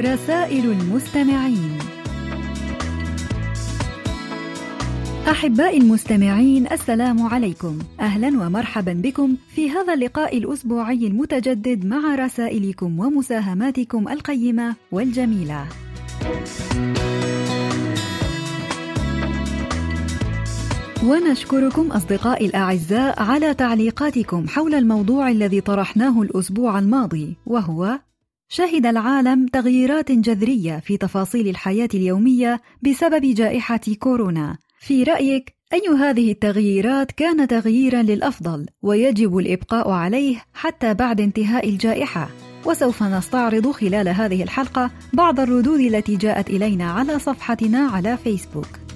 رسائل المستمعين. أحبائي المستمعين السلام عليكم. أهلا ومرحبا بكم في هذا اللقاء الأسبوعي المتجدد مع رسائلكم ومساهماتكم القيمة والجميلة. ونشكركم أصدقائي الأعزاء على تعليقاتكم حول الموضوع الذي طرحناه الأسبوع الماضي وهو شهد العالم تغييرات جذرية في تفاصيل الحياة اليومية بسبب جائحة كورونا في رأيك أي هذه التغييرات كان تغييرا للأفضل ويجب الإبقاء عليه حتى بعد انتهاء الجائحة؟ وسوف نستعرض خلال هذه الحلقة بعض الردود التي جاءت إلينا على صفحتنا على فيسبوك.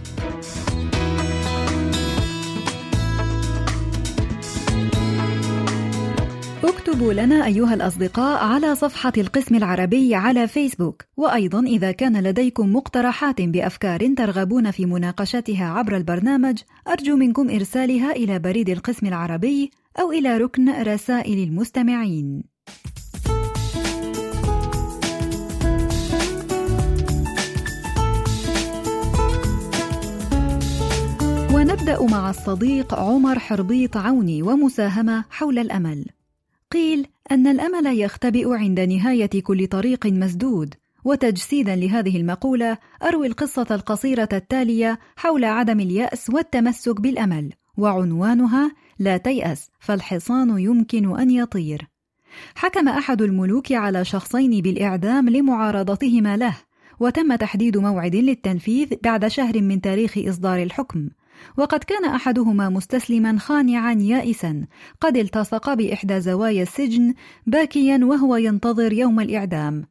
اكتبوا لنا أيها الأصدقاء على صفحة القسم العربي على فيسبوك. وأيضا إذا كان لديكم مقترحات بأفكار ترغبون في مناقشتها عبر البرنامج أرجو منكم إرسالها إلى بريد القسم العربي أو إلى ركن رسائل المستمعين. ونبدأ مع الصديق عمر حربيط عوني ومساهمة حول الأمل. قيل أن الأمل يختبئ عند نهاية كل طريق مسدود وتجسيدا لهذه المقولة أروي القصة القصيرة التالية حول عدم اليأس والتمسك بالأمل وعنوانها لا تيأس فالحصان يمكن أن يطير. حكم أحد الملوك على شخصين بالإعدام لمعارضتهما له وتم تحديد موعد للتنفيذ بعد شهر من تاريخ إصدار الحكم. وقد كان أحدهما مستسلما خانعا يائسا. قد التصق بإحدى زوايا السجن باكيا وهو ينتظر يوم الإعدام.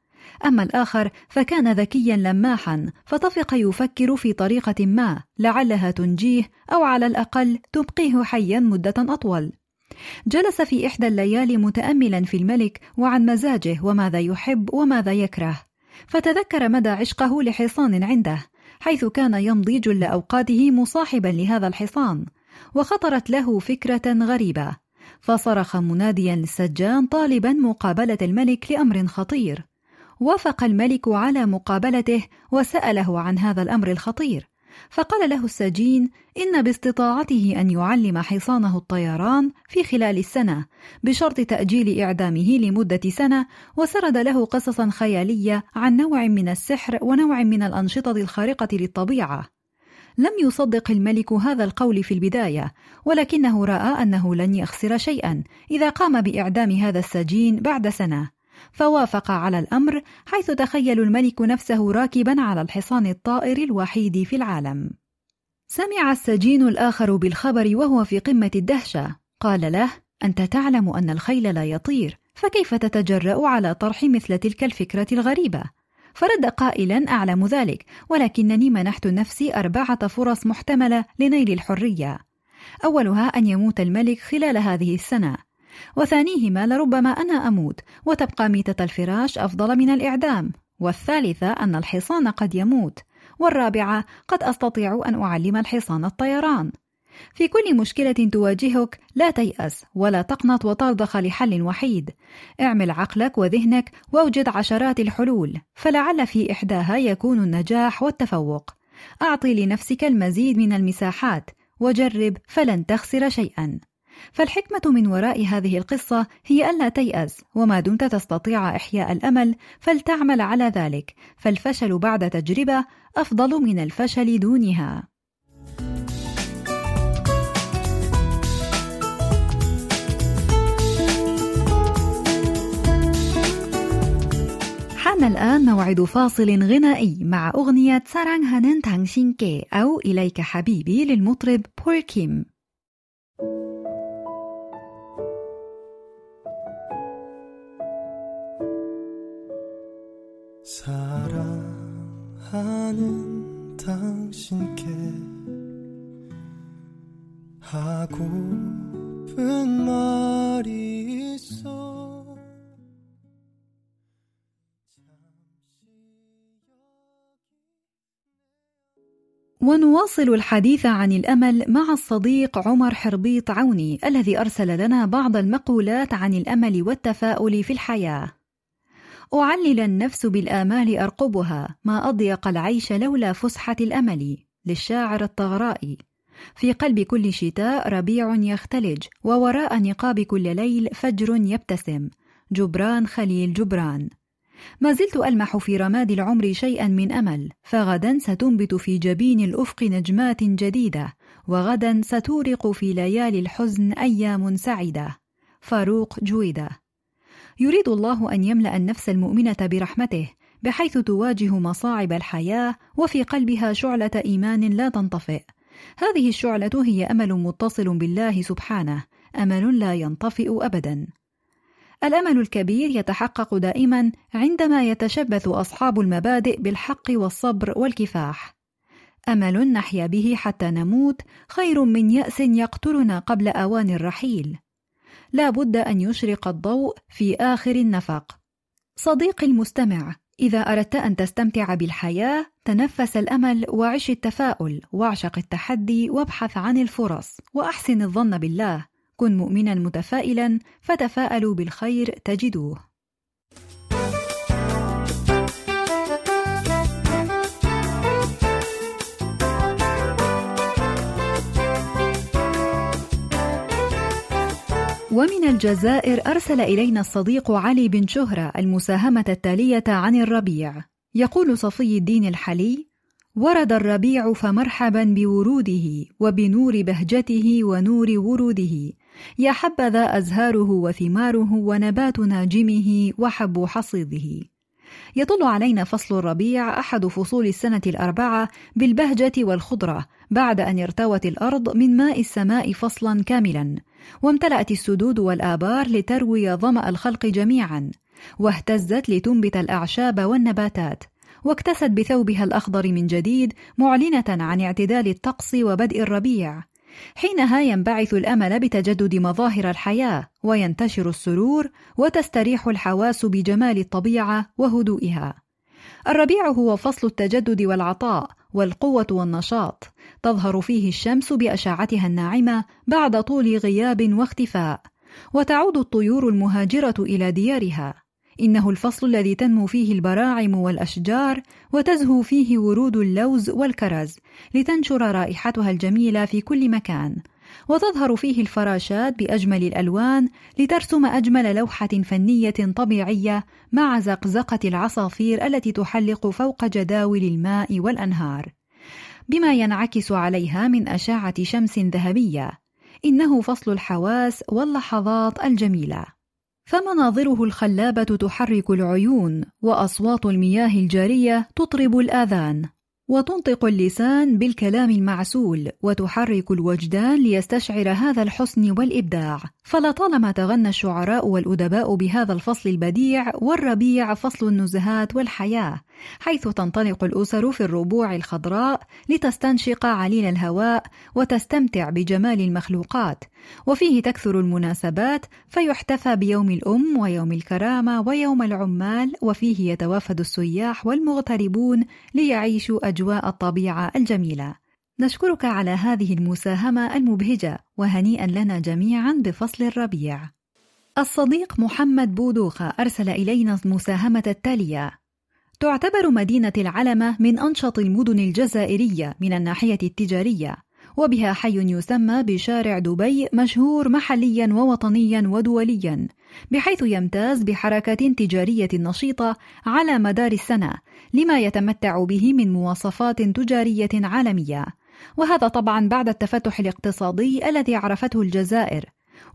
أما الآخر فكان ذكيا لماحا فطفق يفكر في طريقة ما لعلها تنجيه أو على الأقل تبقيه حيا مدة أطول. جلس في إحدى الليالي متأملا في الملك وعن مزاجه وماذا يحب وماذا يكره. فتذكر مدى عشقه لحصان عنده. حيث كان يمضي جل أوقاته مصاحبا لهذا الحصان وخطرت له فكرة غريبة. فصرخ مناديا للسجان طالبا مقابلة الملك لأمر خطير. وافق الملك على مقابلته وسأله عن هذا الأمر الخطير. فقال له السجين إن باستطاعته أن يعلم حصانه الطيران في خلال السنة بشرط تأجيل إعدامه لمدة سنة وسرد له قصصا خيالية عن نوع من السحر ونوع من الأنشطة الخارقة للطبيعة. لم يصدق الملك هذا القول في البداية ولكنه رأى أنه لن يخسر شيئا إذا قام بإعدام هذا السجين بعد سنة. فوافق على الأمر حيث تخيل الملك نفسه راكبا على الحصان الطائر الوحيد في العالم. سمع السجين الآخر بالخبر وهو في قمة الدهشة. قال له أنت تعلم أن الخيل لا يطير فكيف تتجرأ على طرح مثل تلك الفكرة الغريبة؟ فرد قائلا أعلم ذلك ولكنني منحت نفسي أربعة فرص محتملة لنيل الحرية. أولها أن يموت الملك خلال هذه السنة وثانيهما لربما أنا أموت وتبقى ميتة الفراش أفضل من الإعدام. والثالثة أن الحصان قد يموت. والرابعة قد أستطيع أن أعلم الحصان الطيران. في كل مشكلة تواجهك لا تيأس ولا تقنط وترضخ لحل وحيد. اعمل عقلك وذهنك وأوجد عشرات الحلول فلعل في إحداها يكون النجاح والتفوق. أعطي لنفسك المزيد من المساحات وجرب فلن تخسر شيئا. فالحكمة من وراء هذه القصة هي ألا تيأس وما دمت تستطيع إحياء الأمل فلتعمل على ذلك. فالفشل بعد تجربة أفضل من الفشل دونها. حان الآن موعد فاصل غنائي مع أغنية سارانغ هانن تانشينكي أو إليك حبيبي للمطرب بول كيم. 사랑하는 당신께 하고픈 말이 있어 ونواصل الحديث عن الامل مع الصديق عمر حربيط عوني الذي ارسل لنا بعض المقولات عن الامل والتفاؤل في الحياه أعلل النفس بالآمال أرقبها ما أضيق العيش لولا فسحة الأمل للشاعر الطغرائي. في قلب كل شتاء ربيع يختلج ووراء نقاب كل ليل فجر يبتسم. جبران خليل جبران. ما زلت ألمح في رماد العمر شيئا من أمل فغدا ستنبت في جبين الأفق نجمات جديدة وغدا ستورق في ليالي الحزن أيام سعيدة. فاروق جويدة. يريد الله أن يملأ النفس المؤمنة برحمته بحيث تواجه مصاعب الحياة وفي قلبها شعلة إيمان لا تنطفئ. هذه الشعلة هي أمل متصل بالله سبحانه أمل لا ينطفئ أبدا. الأمل الكبير يتحقق دائما عندما يتشبث أصحاب المبادئ بالحق والصبر والكفاح. أمل نحيا به حتى نموت خير من يأس يقتلنا قبل أوان الرحيل. لا بد أن يشرق الضوء في آخر النفق صديقي المستمع إذا أردت أن تستمتع بالحياة تنفس الأمل وعش التفاؤل واعشق التحدي وابحث عن الفرص وأحسن الظن بالله. كن مؤمنا متفائلا فتفاءلوا بالخير تجدوه. ومن الجزائر أرسل إلينا الصديق علي بن شهرة المساهمة التالية عن الربيع. يقول صفي الدين الحلي ورد الربيع فمرحبا بوروده وبنور بهجته ونور وروده. يا حبذا أزهاره وثماره ونبات ناجمه وحب حصيده. يطل علينا فصل الربيع أحد فصول السنة الأربعة بالبهجة والخضرة بعد أن ارتوت الأرض من ماء السماء فصلا كاملا. وامتلأت السدود والآبار لتروي ظمأ الخلق جميعا واهتزت لتنبت الأعشاب والنباتات واكتست بثوبها الأخضر من جديد معلنة عن اعتدال الطقس وبدء الربيع حينها ينبعث الأمل بتجدد مظاهر الحياة وينتشر السرور وتستريح الحواس بجمال الطبيعة وهدوئها. الربيع هو فصل التجدد والعطاء والقوة والنشاط تظهر فيه الشمس بأشعتها الناعمة بعد طول غياب واختفاء وتعود الطيور المهاجرة إلى ديارها. إنه الفصل الذي تنمو فيه البراعم والأشجار وتزهو فيه ورود اللوز والكرز لتنشر رائحتها الجميلة في كل مكان. وتظهر فيه الفراشات بأجمل الألوان لترسم أجمل لوحة فنية طبيعية مع زقزقة العصافير التي تحلق فوق جداول الماء والأنهار. بما ينعكس عليها من أشعة شمس ذهبية. إنه فصل الحواس واللحظات الجميلة. فمناظره الخلابة تحرك العيون وأصوات المياه الجارية تطرب الآذان. وتنطق اللسان بالكلام المعسول وتحرك الوجدان ليستشعر هذا الحسن والإبداع. فلطالما تغنى الشعراء والأدباء بهذا الفصل البديع والربيع فصل النزهات والحياة. حيث تنطلق الأسر في الربوع الخضراء لتستنشق عليل الهواء وتستمتع بجمال المخلوقات وفيه تكثر المناسبات فيحتفى بيوم الأم ويوم الكرامة ويوم العمال وفيه يتوافد السياح والمغتربون ليعيشوا أجواء الطبيعة الجميلة. نشكرك على هذه المساهمة المبهجة وهنيئا لنا جميعا بفصل الربيع. الصديق محمد بودوخة أرسل إلينا المساهمة التالية تعتبر مدينة العلمة من أنشط المدن الجزائرية من الناحية التجارية وبها حي يسمى بشارع دبي مشهور محليا ووطنيا ودوليا بحيث يمتاز بحركة تجارية نشيطة على مدار السنة لما يتمتع به من مواصفات تجارية عالمية. وهذا طبعا بعد التفتح الاقتصادي الذي عرفته الجزائر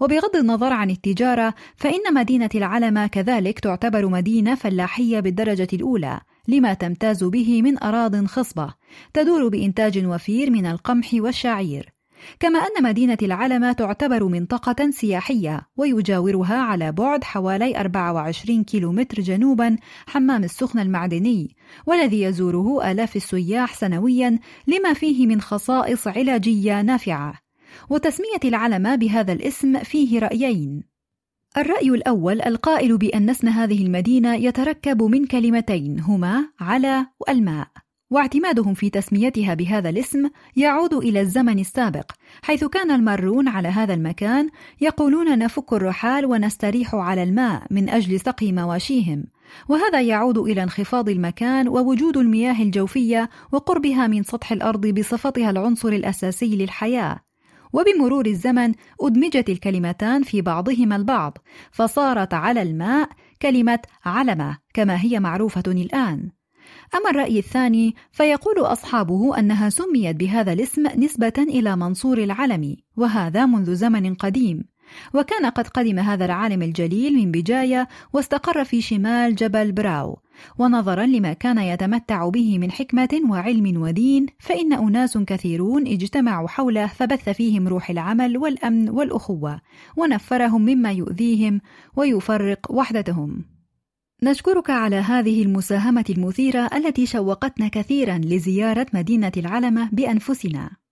وبغض النظر عن التجارة فإن مدينة العلمة كذلك تعتبر مدينة فلاحية بالدرجة الأولى لما تمتاز به من أراض خصبة تدور بإنتاج وفير من القمح والشعير. كما أن مدينة العلمة تعتبر منطقة سياحية ويجاورها على بعد حوالي 24 كيلومتر جنوبا حمام السخن المعدني والذي يزوره آلاف السياح سنويا لما فيه من خصائص علاجية نافعة. وتسمية العلمة بهذا الاسم فيه رأيين. الرأي الأول القائل بأن اسم هذه المدينة يتركب من كلمتين هما على وألماء واعتمادهم في تسميتها بهذا الاسم يعود إلى الزمن السابق حيث كان المارون على هذا المكان يقولون نفك الرحال ونستريح على الماء من أجل سقي مواشيهم وهذا يعود إلى انخفاض المكان ووجود المياه الجوفية وقربها من سطح الأرض بصفتها العنصر الأساسي للحياة. وبمرور الزمن أدمجت الكلمتان في بعضهما البعض فصارت على الماء كلمة علمة كما هي معروفة الآن. أما الرأي الثاني فيقول أصحابه أنها سميت بهذا الاسم نسبة إلى منصور العلمي وهذا منذ زمن قديم. وكان قد قدم هذا العالم الجليل من بجاية واستقر في شمال جبل براو ونظرا لما كان يتمتع به من حكمة وعلم ودين فإن أناس كثيرون اجتمعوا حوله فبث فيهم روح العمل والأمن والأخوة ونفرهم مما يؤذيهم ويفرق وحدتهم. نشكرك على هذه المساهمة المثيرة التي شوقتنا كثيرا لزيارة مدينة العلمة بأنفسنا.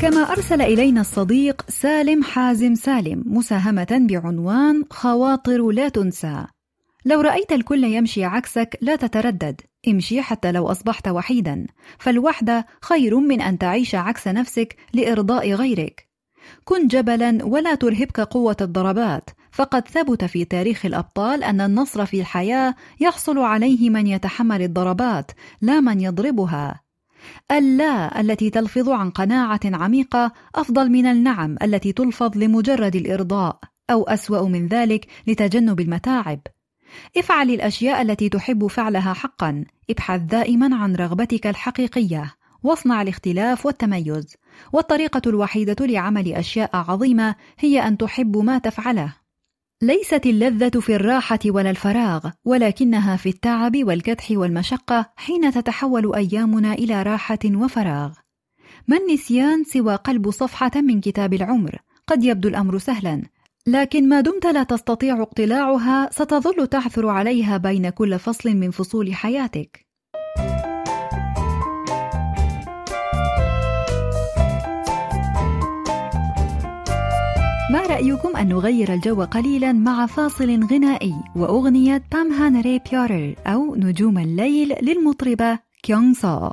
كما أرسل إلينا الصديق سالم حازم سالم مساهمة بعنوان خواطر لا تنسى. لو رأيت الكل يمشي عكسك لا تتردد امشي حتى لو أصبحت وحيدا. فالوحدة خير من أن تعيش عكس نفسك لإرضاء غيرك. كن جبلا ولا ترهبك قوة الضربات. فقد ثبت في تاريخ الأبطال أن النصر في الحياة يحصل عليه من يتحمل الضربات لا من يضربها. اللا التي تلفظ عن قناعة عميقة أفضل من النعم التي تلفظ لمجرد الإرضاء أو أسوأ من ذلك لتجنب المتاعب. افعل الأشياء التي تحب فعلها حقا، ابحث دائما عن رغبتك الحقيقية، واصنع الاختلاف والتميز، والطريقة الوحيدة لعمل أشياء عظيمة هي أن تحب ما تفعله. ليست اللذة في الراحة ولا الفراغ، ولكنها في التعب والكدح والمشقة حين تتحول أيامنا إلى راحة وفراغ. ما النسيان سوى قلب صفحة من كتاب العمر؟ قد يبدو الأمر سهلا، لكن ما دمت لا تستطيع اقتلاعها ستظل تعثر عليها بين كل فصل من فصول حياتك. ما رأيكم أن نغير الجو قليلا مع فاصل غنائي وأغنية 밤하늘의 별을 أو نجوم الليل للمطربة كيونغ سو؟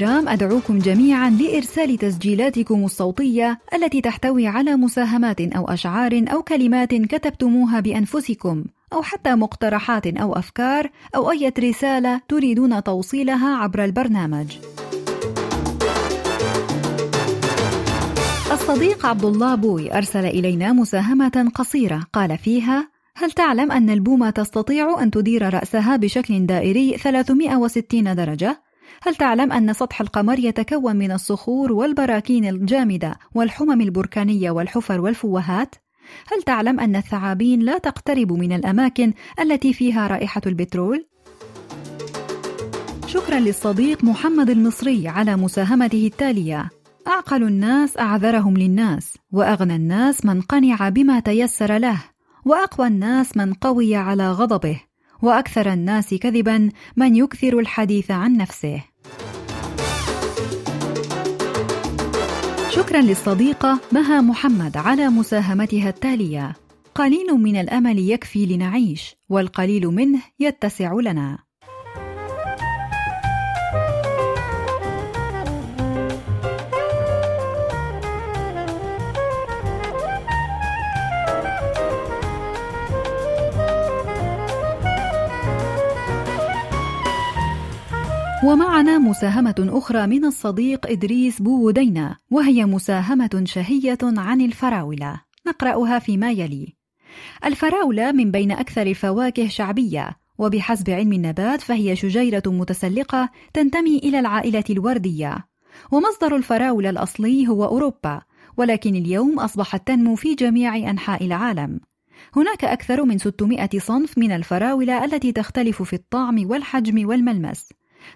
الكرام أدعوكم جميعا لإرسال تسجيلاتكم الصوتية التي تحتوي على مساهمات أو أشعار أو كلمات كتبتموها بأنفسكم أو حتى مقترحات أو أفكار أو أي رسالة تريدون توصيلها عبر البرنامج. الصديق عبد الله بوي أرسل إلينا مساهمة قصيرة قال فيها: هل تعلم أن البومة تستطيع أن تدير رأسها بشكل دائري 360 درجة؟ هل تعلم أن سطح القمر يتكون من الصخور والبراكين الجامدة والحمم البركانية والحفر والفوهات؟ هل تعلم أن الثعابين لا تقترب من الأماكن التي فيها رائحة البترول؟ شكرا للصديق محمد المصري على مساهمته التالية أعقل الناس أعذرهم للناس وأغنى الناس من قنع بما تيسر له وأقوى الناس من قوي على غضبه وأكثر الناس كذبا من يكثر الحديث عن نفسه. شكرا للصديقة مها محمد على مساهمتها التالية. قليل من الأمل يكفي لنعيش والقليل منه يتسع لنا. ومعنا مساهمة أخرى من الصديق إدريس بوودينا وهي مساهمة شهية عن الفراولة. نقرأها فيما يلي. الفراولة من بين أكثر الفواكه شعبية وبحسب علم النبات فهي شجيرة متسلقة تنتمي إلى العائلة الوردية. ومصدر الفراولة الأصلي هو أوروبا ولكن اليوم أصبحت تنمو في جميع أنحاء العالم. هناك أكثر من 600 صنف من الفراولة التي تختلف في الطعم والحجم والملمس.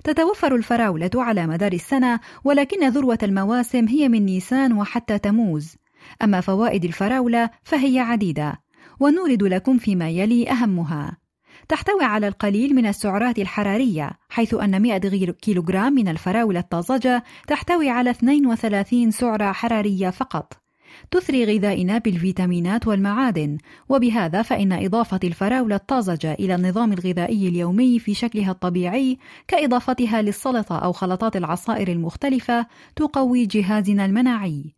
تتوفر الفراولة على مدار السنة ولكن ذروة المواسم هي من نيسان وحتى تموز. أما فوائد الفراولة فهي عديدة ونورد لكم فيما يلي أهمها. تحتوي على القليل من السعرات الحرارية حيث أن 100 كيلوغرام من الفراولة الطازجة تحتوي على 32 سعرة حرارية فقط. تثري غذائنا بالفيتامينات والمعادن. وبهذا فإن إضافة الفراولة الطازجة إلى النظام الغذائي اليومي في شكلها الطبيعي كإضافتها للسلطة أو خلطات العصائر المختلفة تقوي جهازنا المناعي.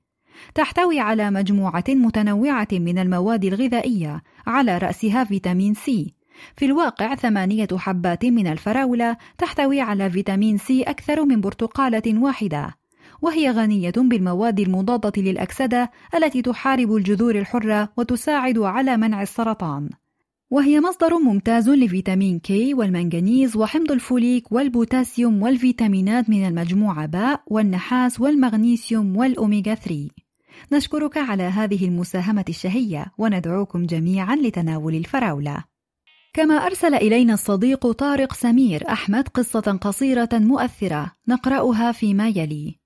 تحتوي على مجموعة متنوعة من المواد الغذائية على رأسها فيتامين سي. في الواقع ثمانية حبات من الفراولة تحتوي على فيتامين سي أكثر من برتقالة واحدة. وهي غنية بالمواد المضادة للأكسدة التي تحارب الجذور الحرة وتساعد على منع السرطان. وهي مصدر ممتاز لفيتامين كي والمنغنيز وحمض الفوليك والبوتاسيوم والفيتامينات من المجموعة باء والنحاس والمغنيسيوم والأوميغا 3 نشكرك على هذه المساهمة الشهية وندعوكم جميعا لتناول الفراولة. كما أرسل إلينا الصديق طارق سمير أحمد قصة قصيرة مؤثرة نقرأها فيما يلي.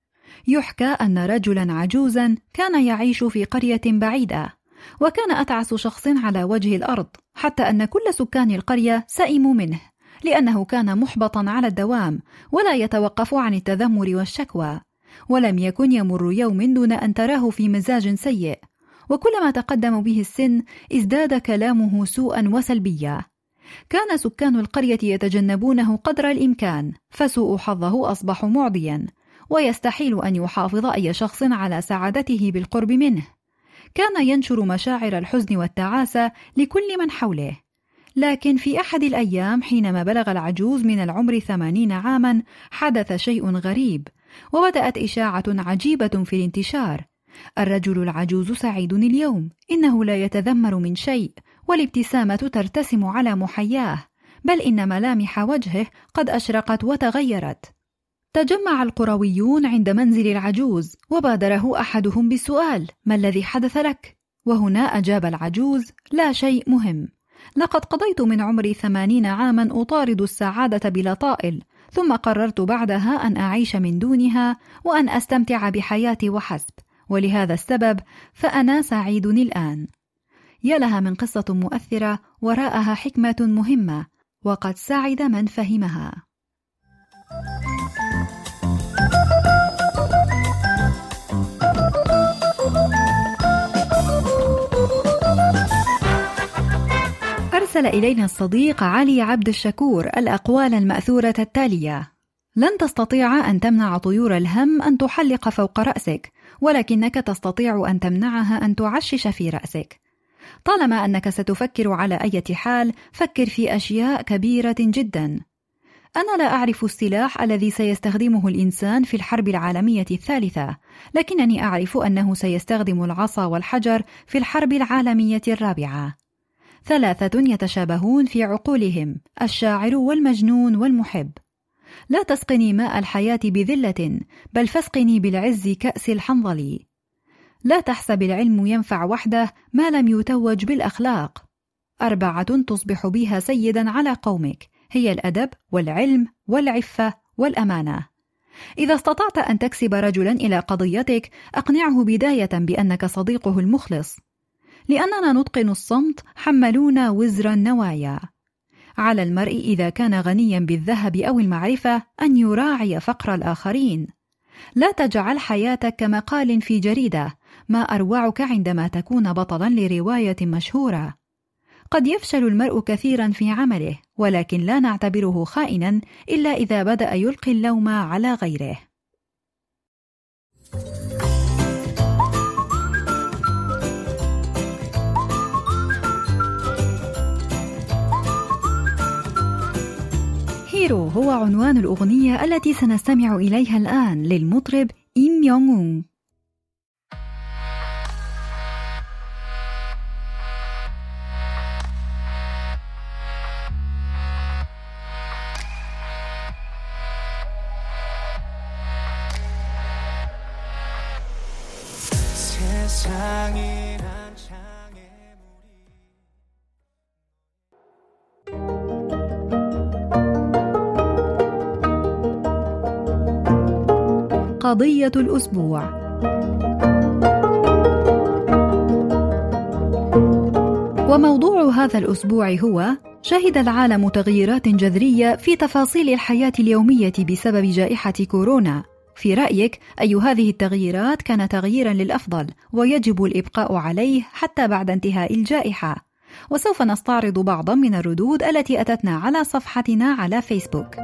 يحكى أن رجلا عجوزا كان يعيش في قرية بعيدة وكان أتعس شخص على وجه الأرض حتى أن كل سكان القرية سئموا منه لأنه كان محبطا على الدوام ولا يتوقف عن التذمر والشكوى ولم يكن يمر يوم دون أن تراه في مزاج سيء وكلما تقدم به السن ازداد كلامه سوءا وسلبيا. كان سكان القرية يتجنبونه قدر الإمكان فسوء حظه أصبح معديا ويستحيل أن يحافظ أي شخص على سعادته بالقرب منه. كان ينشر مشاعر الحزن والتعاسة لكل من حوله. لكن في أحد الأيام حينما بلغ العجوز من العمر ثمانين عاما حدث شيء غريب وبدأت إشاعة عجيبة في الانتشار. الرجل العجوز سعيد اليوم إنه لا يتذمر من شيء والابتسامة ترتسم على محياه بل إن ملامح وجهه قد أشرقت وتغيرت. تجمع القرويون عند منزل العجوز وبادره أحدهم بالسؤال ما الذي حدث لك؟ وهنا أجاب العجوز لا شيء مهم. لقد قضيت من عمري ثمانين عاما أطارد السعادة بلا طائل ثم قررت بعدها أن أعيش من دونها وأن أستمتع بحياتي وحسب ولهذا السبب فأنا سعيد الآن. يا لها من قصة مؤثرة وراءها حكمة مهمة وقد سعد من فهمها. أرسل إلينا الصديق علي عبد الشكور الأقوال المأثورة التالية: لن تستطيع أن تمنع طيور الهم أن تحلق فوق رأسك، ولكنك تستطيع أن تمنعها أن تعشش في رأسك. طالما أنك ستفكر على أي حال، فكر في أشياء كبيرة جدا. أنا لا أعرف السلاح الذي سيستخدمه الإنسان في الحرب العالمية الثالثة، لكنني أعرف أنه سيستخدم العصا والحجر في الحرب العالمية الرابعة. ثلاثة يتشابهون في عقولهم الشاعر والمجنون والمحب. لا تسقني ماء الحياة بذلة بل فاسقني بالعز كأس الحنظل لا تحسب العلم ينفع وحده ما لم يتوج بالأخلاق. أربعة تصبح بها سيدا على قومك هي الأدب والعلم والعفة والأمانة. إذا استطعت أن تكسب رجلا إلى قضيتك أقنعه بداية بأنك صديقه المخلص. لأننا نتقن الصمت حملونا وزر النوايا. على المرء إذا كان غنيا بالذهب أو المعرفة أن يراعي فقر الآخرين. لا تجعل حياتك كمقال في جريدة ما أروعك عندما تكون بطلا لرواية مشهورة. قد يفشل المرء كثيرا في عمله ولكن لا نعتبره خائنا إلا إذا بدأ يلقي اللوم على غيره. هيرو هو عنوان الأغنية التي سنستمع إليها الآن للمطرب إيم يونغ أون 잔인한 قضية الأسبوع. وموضوع هذا الأسبوع هو شهد العالم تغييرات جذرية في تفاصيل الحياة اليومية بسبب جائحة كورونا. في رأيك أي هذه التغييرات كان تغييرا للأفضل ويجب الإبقاء عليه حتى بعد انتهاء الجائحة؟ وسوف نستعرض بعضا من الردود التي أتتنا على صفحتنا على فيسبوك.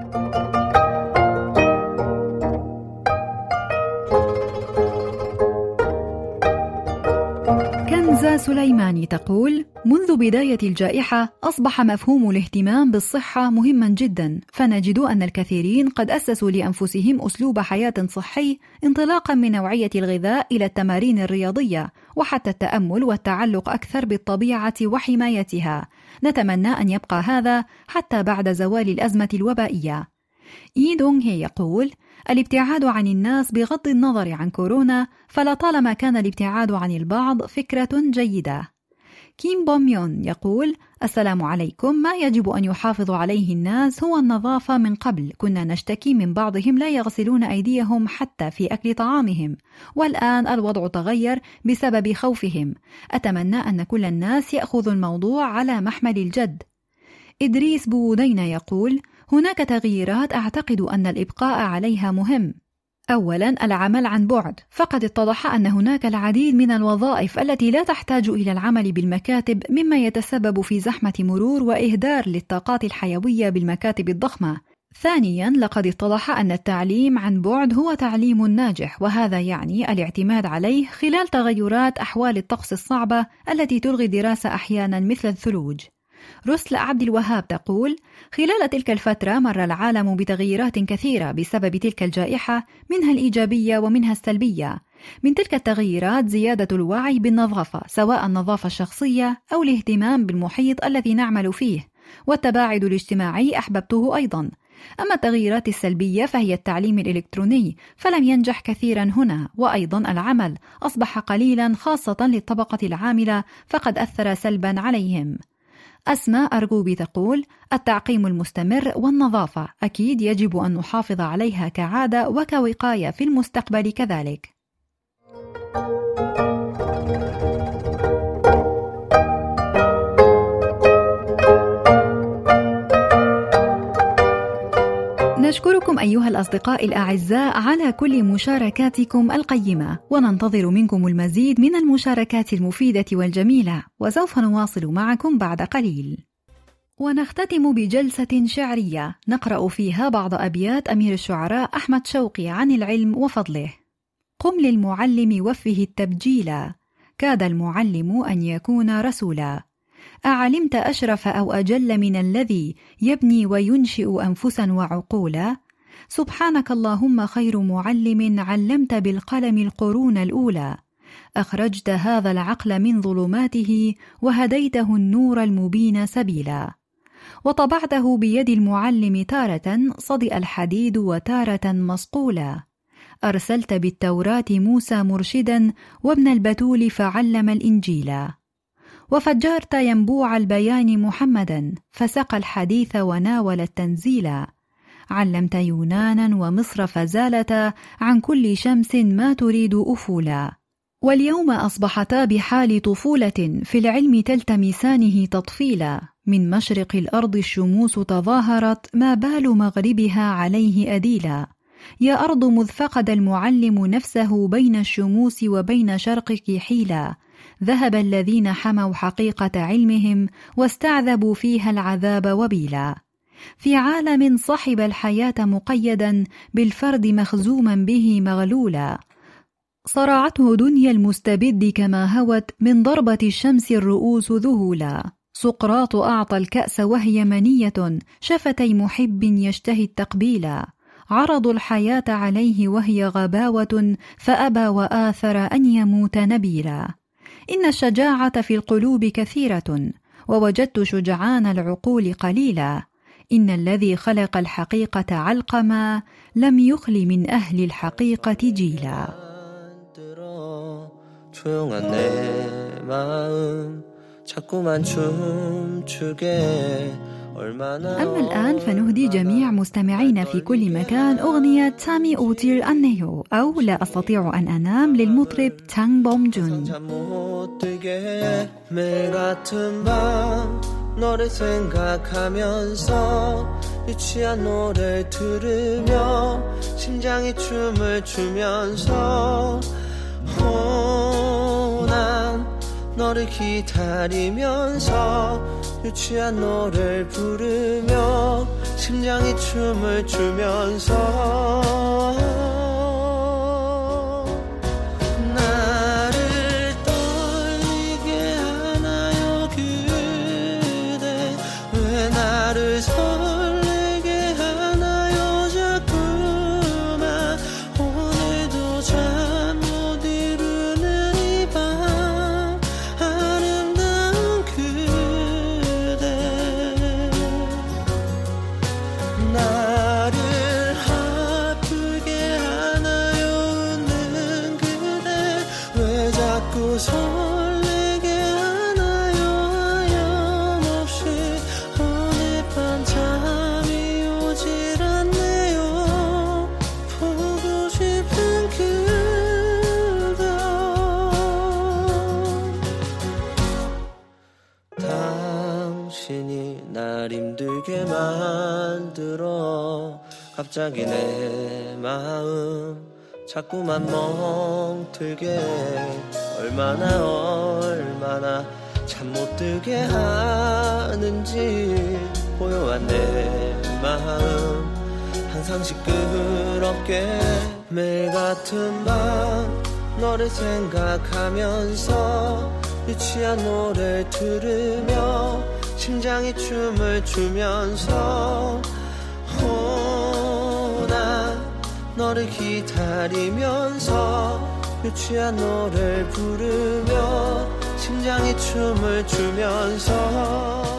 كنزة سليماني تقول منذ بداية الجائحة أصبح مفهوم الاهتمام بالصحة مهما جدا فنجد أن الكثيرين قد أسسوا لأنفسهم أسلوب حياة صحي انطلاقا من نوعية الغذاء إلى التمارين الرياضية وحتى التأمل والتعلق أكثر بالطبيعة وحمايتها. نتمنى أن يبقى هذا حتى بعد زوال الأزمة الوبائية. إي دونغ هي يقول الابتعاد عن الناس بغض النظر عن كورونا فلطالما كان الابتعاد عن البعض فكرة جيدة. كيم بوميون يقول السلام عليكم. ما يجب أن يحافظ عليه الناس هو النظافة من قبل. كنا نشتكي من بعضهم لا يغسلون أيديهم حتى في أكل طعامهم. والآن الوضع تغير بسبب خوفهم. أتمنى أن كل الناس يأخذوا الموضوع على محمل الجد. إدريس بودين يقول هناك تغييرات أعتقد أن الإبقاء عليها مهم. أولا العمل عن بعد. فقد اتضح أن هناك العديد من الوظائف التي لا تحتاج إلى العمل بالمكاتب مما يتسبب في زحمة مرور وإهدار للطاقات الحيوية بالمكاتب الضخمة. ثانيا لقد اتضح أن التعليم عن بعد هو تعليم ناجح وهذا يعني الاعتماد عليه خلال تغيرات أحوال الطقس الصعبة التي تلغي الدراسة أحيانا مثل الثلوج. رسل عبد الوهاب تقول خلال تلك الفترة مر العالم بتغييرات كثيرة بسبب تلك الجائحة منها الإيجابية ومنها السلبية. من تلك التغييرات زيادة الوعي بالنظافة سواء النظافة الشخصية أو الاهتمام بالمحيط الذي نعمل فيه والتباعد الاجتماعي أحببته أيضا. أما التغييرات السلبية فهي التعليم الإلكتروني فلم ينجح كثيرا هنا وأيضا العمل أصبح قليلا خاصة للطبقة العاملة فقد أثر سلبا عليهم. أسماء أرجوبي تقول التعقيم المستمر والنظافة أكيد يجب أن نحافظ عليها كعادة وكوقاية في المستقبل كذلك. نشكركم أيها الأصدقاء الأعزاء على كل مشاركاتكم القيمة وننتظر منكم المزيد من المشاركات المفيدة والجميلة وسوف نواصل معكم بعد قليل. ونختتم بجلسة شعرية نقرأ فيها بعض أبيات أمير الشعراء أحمد شوقي عن العلم وفضله. قم للمعلم وفه التبجيلا كاد المعلم أن يكون رسولا. أعلمت أشرف أو أجل من الذي يبني وينشئ أنفسا وعقولا؟ سبحانك اللهم خير معلم علمت بالقلم القرون الأولى. أخرجت هذا العقل من ظلماته وهديته النور المبين سبيلا. وطبعته بيد المعلم تارة صدئ الحديد وتارة مصقولا. أرسلت بالتوراة موسى مرشدا وابن البتول فعلم الإنجيلا. وفجرت ينبوع البيان محمدا فسقى الحديث وناول التنزيل. علمت يونانا ومصر فزالتا عن كل شمس ما تريد أفولا. واليوم أصبحتا بحال طفولة في العلم تلتمسانه تطفيلا. من مشرق الأرض الشموس تظاهرت ما بال مغربها عليه أديلا. يا أرض مذ فقد المعلم نفسه بين الشموس وبين شرقك حيلا. ذهب الذين حموا حقيقة علمهم واستعذبوا فيها العذاب وبيلا. في عالم صحب الحياة مقيدا بالفرد مخزوما به مغلولا. صرعته دنيا المستبد كما هوت من ضربة الشمس الرؤوس ذهولا. سقراط أعطى الكأس وهي منية شفتي محب يشتهي التقبيلا عرضوا الحياة عليه وهي غباوة فأبى وآثر أن يموت نبيلا. إن الشجاعة في القلوب كثيرة ووجدت شجعان العقول قليلا إن الذي خلق الحقيقة علقما لم يخل من أهل الحقيقة جيلا 조용한 내 마음 자꾸만 춤추게 أما الآن فنهدي جميع مستمعينا في كل مكان أغنية تامي أوتير أنيو أو لا أستطيع أن أنام للمطرب تانغ بوم جون 너를 생각하면서 유치한 노래 들으며 심장이 춤을 추면서 호난 너를 기다리면서 유치한 노래를 부르며 심장이 춤을 추면서 갑자기 내 마음 자꾸만 멍들게. 얼마나 얼마나 잠 못 들게 하는지 고요한 내 마음 항상 시끄럽게. 매일 같은 밤 너를 생각하면서 유치한 노래 들으며 심장이 춤을 추면서 너를 기다리면서 유치한 노래를 부르며 심장이 춤을 추면서